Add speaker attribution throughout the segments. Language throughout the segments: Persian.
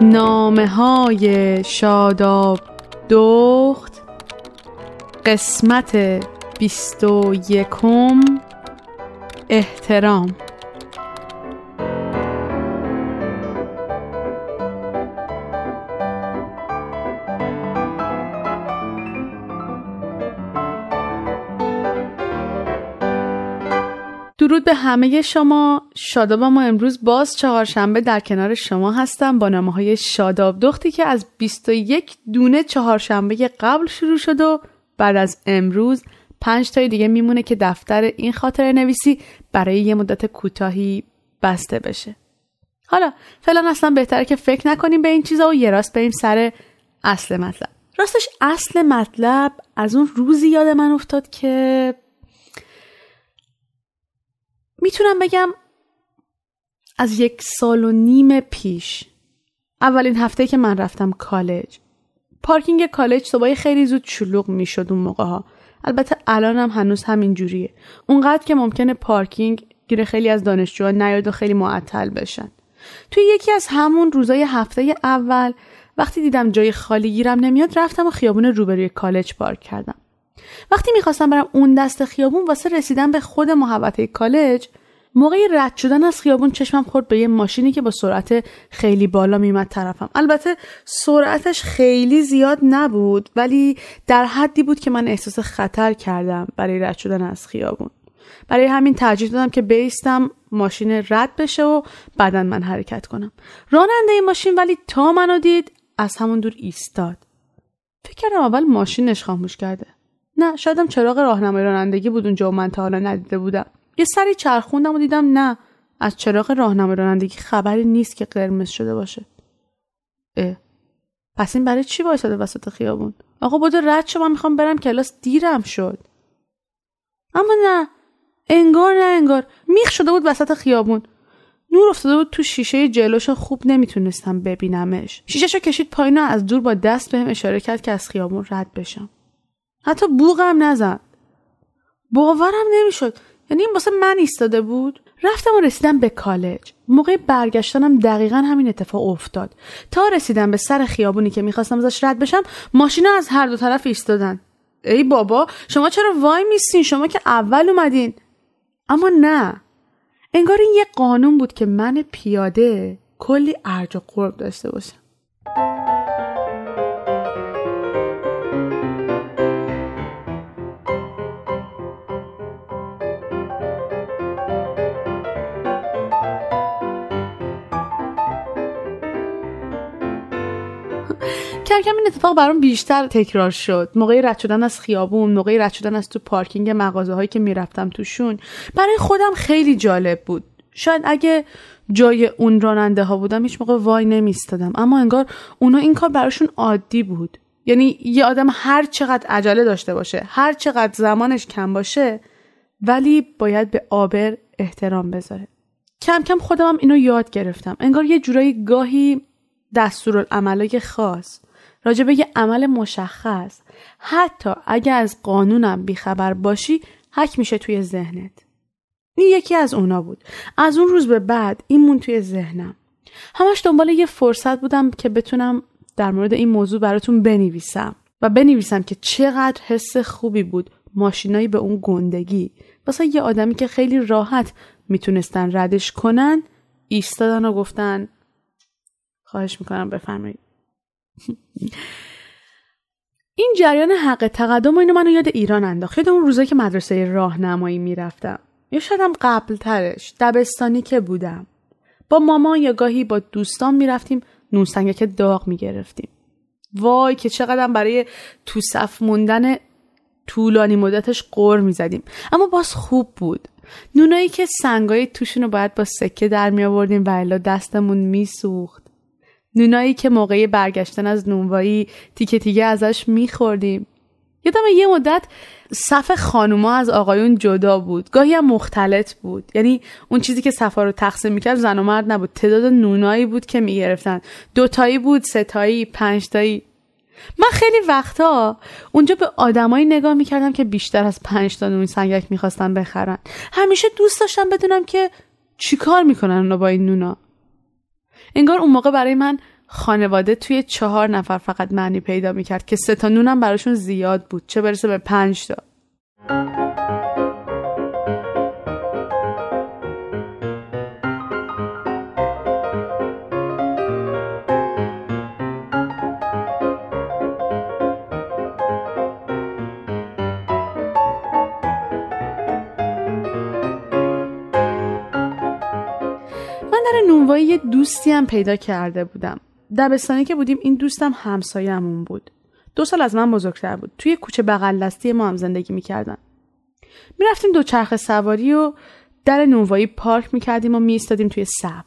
Speaker 1: نامه های شاداب دخت قسمت بیست و یکم احترام. درود به همه شما. شاداب ما امروز باز چهارشنبه در کنار شما هستم با نامه های شاداب دختی که از 21 دونه چهارشنبه قبل شروع شد و بعد از امروز پنج تای دیگه میمونه که دفتر این خاطر نویسی برای یه مدت کوتاهی بسته بشه. حالا فعلا اصلا بهتره که فکر نکنیم به این چیزا و یه راست بریم سر اصل مطلب. راستش اصل مطلب از اون روزی یاد من افتاد که می‌تونم بگم از یک سال و نیم پیش اولین هفته که من رفتم کالج. پارکینگ کالج صبح خیلی زود شلوغ می‌شد اون موقع ها. البته الان هم هنوز همین جوریه. اونقدر که ممکنه پارکینگ گیر خیلی از دانشجوها نیاد و خیلی معطل بشن. توی یکی از همون روزای هفته اول وقتی دیدم جای خالی گیرم نمیاد رفتم و خیابون روبروی کالج پارک کردم. وقتی می‌خواستم برم اون دست خیابون واسه رسیدن به خود محوطه کالج موقع رد شدن از خیابون چشمم خورد به یه ماشینی که با سرعت خیلی بالا میمد طرفم. البته سرعتش خیلی زیاد نبود ولی در حدی بود که من احساس خطر کردم برای رد شدن از خیابون. برای همین ترجیح دادم که بیستم ماشین رد بشه و بعدا من حرکت کنم. راننده این ماشین ولی تا منو دید از همون دور ایستاد. فکر کردم اول ماشینش خاموش کرده. نه شایدم چراغ راهنمای رانندگی بود اونجا و من تا حالا ندیده بودم. یه سری چرخوندم و دیدم نه از چراغ راهنمای رانندگی خبری نیست که قرمز شده باشه. اه. پس این برای چی وایساده وسط خیابون؟ آقا بودو رد شو من می‌خوام برم کلاس دیرم شد. اما نه انگار نه انگار. میخ شده بود وسط خیابون. نور افتاده بود تو شیشه جلوش خوب نمی‌تونستم ببینمش. شیشهشو کشید پایین از دور با دست بهم اشاره کرد که از خیابون رد بشم. حتی بوغم نزد. باورم نمی‌شد. یعنی این واسه من ایستاده بود. رفتم و رسیدم به کالج. موقع برگشتنم دقیقا همین اتفاق افتاد. تا رسیدم به سر خیابونی که می‌خواستم ازش رد بشم ماشینا از هر دو طرف ایستادن. ای بابا شما چرا وای میستین شما که اول اومدین. اما نه. انگار این یه قانون بود که من پیاده کلی ارج و قرب داشته باشم. کم این اتفاق برام بیشتر تکرار شد. موقع رد شدن از خیابون موقع رد شدن از تو پارکینگ مغازه هایی که می‌رفتم توشون برای خودم خیلی جالب بود. شاید اگه جای اون راننده ها بودم هیچ موقع وای نمیستادم اما انگار اونا این کار براشون عادی بود. یعنی یه آدم هر چقدر عجله داشته باشه هر چقدر زمانش کم باشه ولی باید به آبر احترام بذاره. کم کم خودم اینو یاد گرفتم. انگار یه جورایی گاهی دستورالعملای خاص. راجع به یه عمل مشخص. حتی اگه از قانونم بیخبر باشی حک میشه توی ذهنت. این یکی از اونا بود. از اون روز به بعد این مون توی ذهنم. همش دنبال یه فرصت بودم که بتونم در مورد این موضوع براتون بنویسم و بنویسم که چقدر حس خوبی بود ماشینایی به اون گندگی. واسه یه آدمی که خیلی راحت می‌تونستن ردش کنن ایستادن و گفتن خواهش می‌کنم بفرمایید. این جریان حق تقدم اینو منو یاد ایران انداخت. یاد اون روزایی که مدرسه راهنمایی می‌رفتم. یا شایدم قبل ترش دبستانی که بودم. با مامان یا گاهی با دوستان می‌رفتیم. که داغ می‌گرفتیم. وای که چقدر برای تو صف موندن طولانی مدتش قر می‌زدیم. اما باز خوب بود. نونایی که سنگایی توشون رو باید با سکه در می آوردیم و الا دستمون میسوخت. نونایی که موقعی برگشتن از نونوایی تیکه تیکه ازش میخوردیم یادم یه مدت صف خانوما از آقایون جدا بود. گاهی هم مختلط بود. یعنی اون چیزی که صفا رو تقسیم می‌کرد زن و مرد نبود. تعداد نونایی بود که می‌گرفتن. دوتایی بود ستایی پنجتایی. من خیلی وقتا اونجا به آدمایی نگاه می‌کردم که بیشتر از پنج تا نون سنگک می‌خواستن بخرن. همیشه دوست داشتم بدونم که چیکار می‌کنن اونا با این نونا. انگار اون موقع برای من خانواده توی چهار نفر فقط معنی پیدا می‌کرد که سه تا نونم براشون زیاد بود. چه برسه به پنج تا. دوستی هم پیدا کرده بودم. دبستانی که بودیم این دوستم همسایه‌مون بود. دو سال از من بزرگتر بود. توی کوچه بغل دستی ما هم زندگی می‌کردن. می‌رفتیم دو چرخ سواری و در نونوایی پارک می‌کردیم و میستادیم توی صف.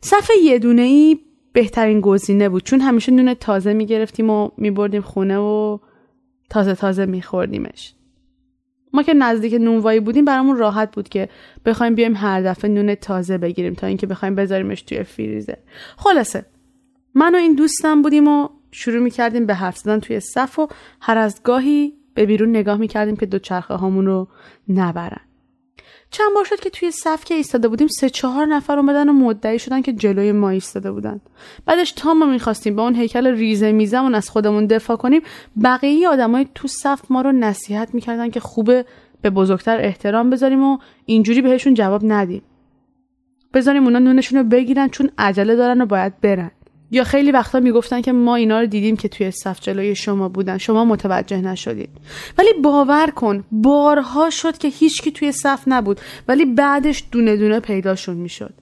Speaker 1: صف یه دونه ای بهترین گزینه بود. چون همیشه نون تازه می‌گرفتیم و میبردیم خونه و تازه تازه میخوردیمش. ما که نزدیک نونوایی بودیم برامون راحت بود که بخوایم بیایم هر دفعه نون تازه بگیریم تا اینکه بخوایم بذاریمش توی فریزر. خلاصه من و این دوستم بودیم و شروع می‌کردیم به حرف زدن توی صف و هر از گاهی به بیرون نگاه می‌کردیم که دو چرخه هامون رو نبرن. چند بار شد که توی صف که ایستاده بودیم سه چهار نفر اومدن و مدعی شدن که جلوی ما ایستاده بودن. بعدش تا ما می‌خواستیم با اون هیکل ریزه میزمون از خودمون دفاع کنیم بقیه آدمای تو صف ما رو نصیحت می‌کردن که خوبه به بزرگتر احترام بذاریم و اینجوری بهشون جواب ندیم. بذاریم اونا نونشون رو بگیرن چون عجله دارن و باید برن. یا خیلی وقتا می‌گفتن که ما اینا رو دیدیم که توی صف جلوی شما بودن. شما متوجه نشدید. ولی باور کن بارها شد که هیچکی توی صف نبود. ولی بعدش دونه دونه پیداشون می‌شد.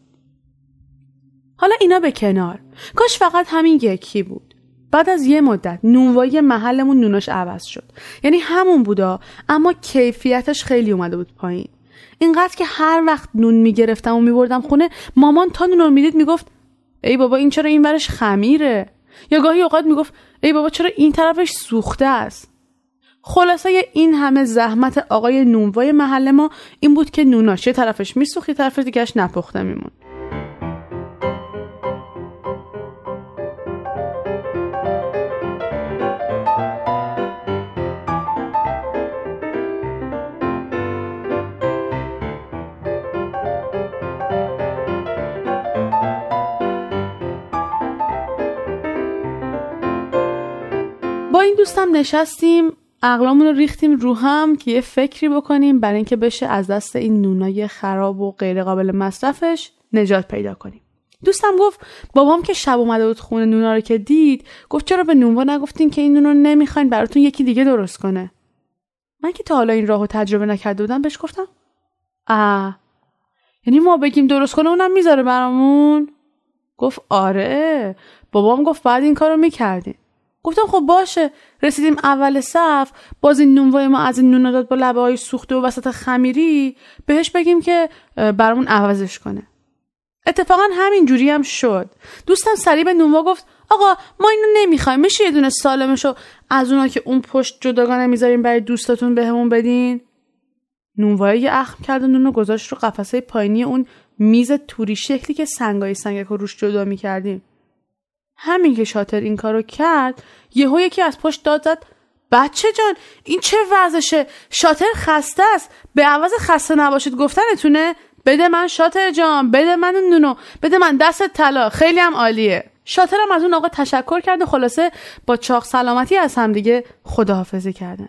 Speaker 1: حالا اینا به کنار. کاش فقط همین یکی بود. بعد از یه مدت نونوایی محلمون نوناش عوض شد. یعنی همون بودا اما کیفیتش خیلی اومده بود پایین. اینقدر که هر وقت نون می‌گرفتم و میبردم خونه مامان تا نون رو می‌دید می‌گفت ای بابا این چرا این برش خمیره؟ یا گاهی اوقات می‌گفت ای بابا چرا این طرفش سوخته است؟ خلاصه این همه زحمت آقای نونوای محل ما این بود که نوناش یه طرفش میسوخت یه طرف دیگهش نپخته میمون. با این دوستم نشستیم اقلامون رو ریختیم رو هم که یه فکری بکنیم برای اینکه بشه از دست این نونای خراب و غیر قابل مصرفش نجات پیدا کنیم. دوستم گفت بابام که شب اومده بود خونه نونا رو که دید گفت چرا به نونوا نگفتین که این نون نمی‌خواین براتون یکی دیگه درست کنه؟ من که تا حالا این راهو تجربه نکرده بودم بهش گفتم آه یعنی ما بگیم درست کنه اونم می‌ذاره برامون؟ گفت آره بابام گفت بعد این کارو می‌کردین. گفتم خب باشه رسیدیم اول صف باز این نونوای ما از این نون داد با لبه های سوخته و وسط خمیری بهش بگیم که برامون عوضش کنه. اتفاقا همین جوری هم شد. دوستم سریع به نونوا گفت آقا ما اینو نمی‌خوایم میشه یه دونه سالمشو از اونا که اون پشت جداگانه می‌ذاریم برای دوستاتون بهمون بدین؟ نونوایی یه اخم کرد و نونو گذاشت رو قفسه پایینی اون میز توری شکلی که سنگای سنگک رو روش جدا می‌کردیم. همین که شاتر این کارو کرد یهو یکی از پشت داد زد بچه جان این چه وضعشه شاتر خسته است. به عوض خسته نباشید گفتنتونه؟ بده من شاتر جان بده من نونو بده من دست طلا خیلی هم عالیه. شاترم از اون آقا تشکر کرده خلاصه با چاق سلامتی از هم دیگه خداحافظی کردن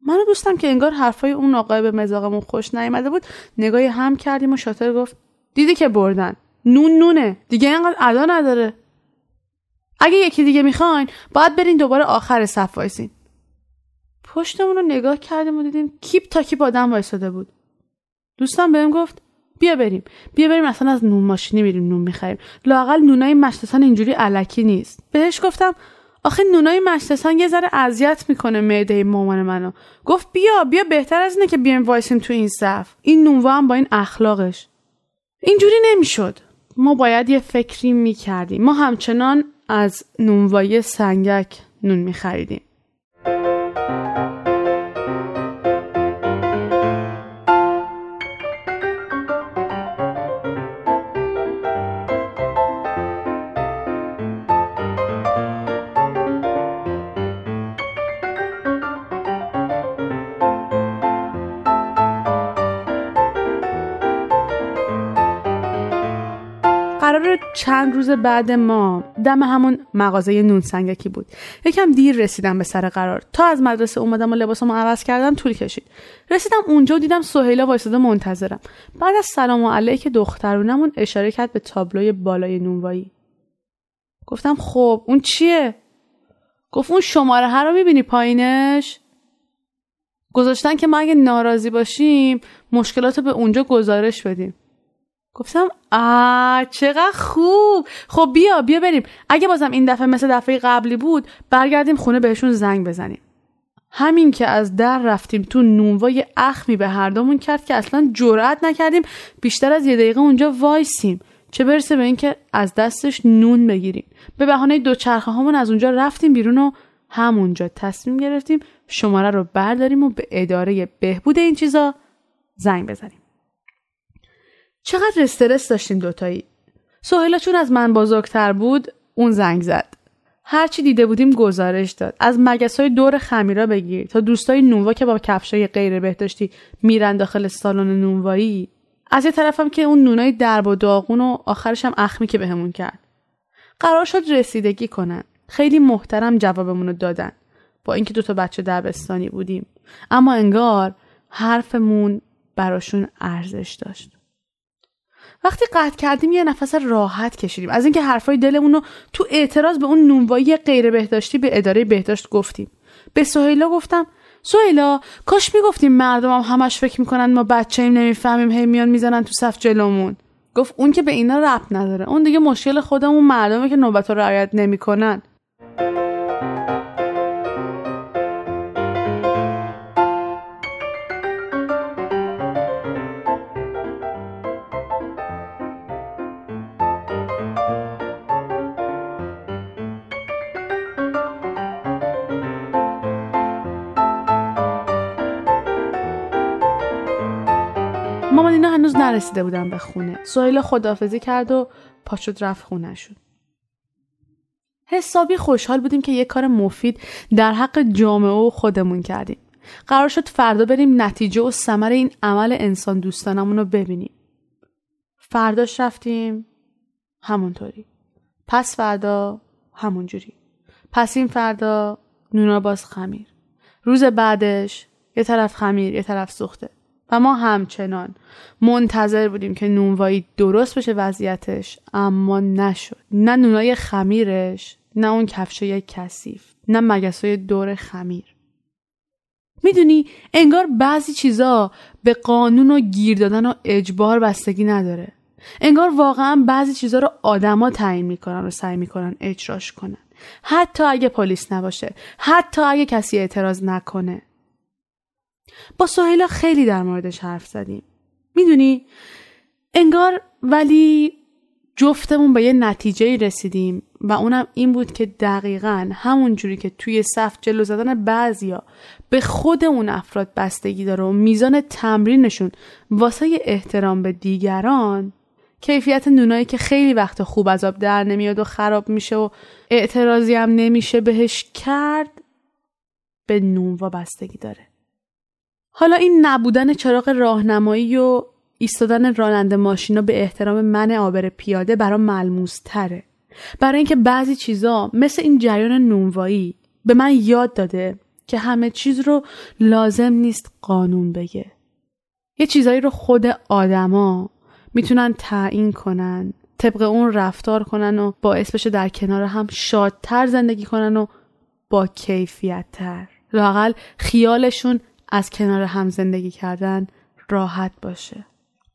Speaker 1: من و دوستم که انگار حرفای اون آقاهه به مذاقمون خوش نیامده بود نگاهی به هم کردیم و شاطر گفت دیدی که بردن. نون نونه. دیگه اینقدر ادا نداره. اگه یکی دیگه می‌خواین باید برین دوباره آخر صف وایسین. پشتمون رو نگاه کردیم و دیدیم کیپ تا کیپ آدم وایساده بود. دوستم بهم گفت بیا بریم. بیا بریم اصلا از نون ماشینی میریم نون می‌خریم. لااقل نونای مشتسان اینجوری الکی نیست. بهش گفتم آخه نونای مشتسان یه ذره اذیت می‌کنه معده مامان منو. گفت بیا بیا بهتر از اینه که بیایم وایسیم تو این صف. این نونوا هم با این اخلاقش. اینجوری نمی‌شد. ما باید یه فکری می کردیم. ما همچنان از نونوایی سنگک نون می خریدیم. چند روز بعد ما دم همون مغازه نون سنگکی بود. یکم دیر رسیدم به سر قرار. تا از مدرسه اومدم و لباسمو عوض کردم طول کشید. رسیدم اونجا و دیدم سهیلا وایساده منتظرم. بعد از سلام و علیک دخترونمون اشاره کرد به تابلوی بالای نونوایی. گفتم خب اون چیه؟ گفت اون شماره هر رو می‌بینی پایینش؟ گذاشتن که ما اگه ناراضی باشیم مشکلات به اونجا گزارش بدیم. گفتم آ چقدر خوب. خب بیا بیا بریم. اگه بازم این دفعه مثل دفعه قبلی بود برگردیم خونه بهشون زنگ بزنیم. همین که از در رفتیم تو نونوای اخمی به هر دومون کرد که اصلا جرأت نکردیم بیشتر از یه دقیقه اونجا وایسیم. چه برسه به اینکه از دستش نون بگیریم. به بهانه دوچرخه هامون از اونجا رفتیم بیرون و همونجا تصمیم گرفتیم شماره رو برداریم و به اداره بهبود این چیزا زنگ بزنیم. چقدر استرس داشتیم دوتایی؟ سهیلا چون از من بزرگتر بود اون زنگ زد. هرچی دیده بودیم گزارش داد. از مگس های دور خمیرا بگیر تا دوستای نونوا که با کفشای غیر بهداشتی میرن داخل سالن نونوایی. از یه طرفم که اون نونای درب و داغون و آخرش هم اخمی که بهمون کرد. قرار شد رسیدگی کنن. خیلی محترم جوابمون رو دادن. با اینکه دوتا بچه دبستانی بودیم. اما انگار حرفمون براشون ارزش داشت. وقتی قطع کردیم یه نفس راحت کشیدیم. از اینکه حرفای دلمون رو تو اعتراض به اون نونوایی غیر بهداشتی به اداره بهداشت گفتیم. به سهیلا گفتم سهیلا کاش می‌گفتیم مردم هم همش فکر می‌کنن ما بچه ایم نمی‌فهمیم هی میان می‌زنن تو صف جلومون. گفت اون که به اینا ربط نداره. اون دیگه مشکل خودمون مردمه که نوبت رو رعایت نمی‌کنن. مامان اینا هنوز نرسیده بودن به خونه. سهیلا خدافزی کرد و پاشد رفت خونه شد. حسابی خوشحال بودیم که یه کار مفید در حق جامعه و خودمون کردیم. قرار شد فردا بریم نتیجه و ثمر این عمل انسان دوستانمون رو ببینیم. فرداش رفتیم همونطوری. پس فردا همونجوری. پس این فردا نونا باز خمیر. روز بعدش یه طرف خمیر یه طرف سوخته. و ما همچنان منتظر بودیم که نونوایی درست بشه وضعیتش اما نشد. نه نونای خمیرش نه اون کفشای کثیف نه مگسای دور خمیر. می‌دونی انگار بعضی چیزا به قانون و گیر دادن و اجبار بستگی نداره. انگار واقعا بعضی چیزا رو آدما تعیین می‌کنن و سعی می‌کنن اجراش کنن. حتی اگه پلیس نباشه حتی اگه کسی اعتراض نکنه. با سهیلا خیلی در موردش حرف زدیم. می‌دونی؟ انگار ولی جفتمون به یه نتیجه رسیدیم و اونم این بود که دقیقا همون جوری که توی صف جلو زدن بعضیا به خود اون افراد بستگی داره و میزان تمرینشون واسه احترام به دیگران کیفیت نونایی که خیلی وقت خوب از آب در نمیاد و خراب میشه و اعتراضی هم نمیشه بهش کرد به نونوا بستگی داره. حالا این نبودن چراغ راهنمایی و ایستادن راننده ماشینا به احترام من آبر پیاده برام ملموس تره. برای اینکه بعضی چیزا مثل این جریان نونوایی به من یاد داده که همه چیز رو لازم نیست قانون بگه. یه چیزایی رو خود آدما می‌تونن تعیین کنن طبق اون رفتار کنن و باعث بشه در کنار هم شادتر زندگی کنن و با کیفیت تر. خیالشون از کنار هم زندگی کردن راحت باشه.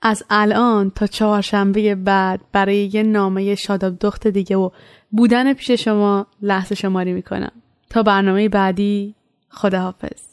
Speaker 1: از الان تا چهارشنبه بعد برای یه نامه شاداب دخت دیگه و بودن پیش شما لحظه شماری می‌کنم تا برنامه بعدی خداحافظ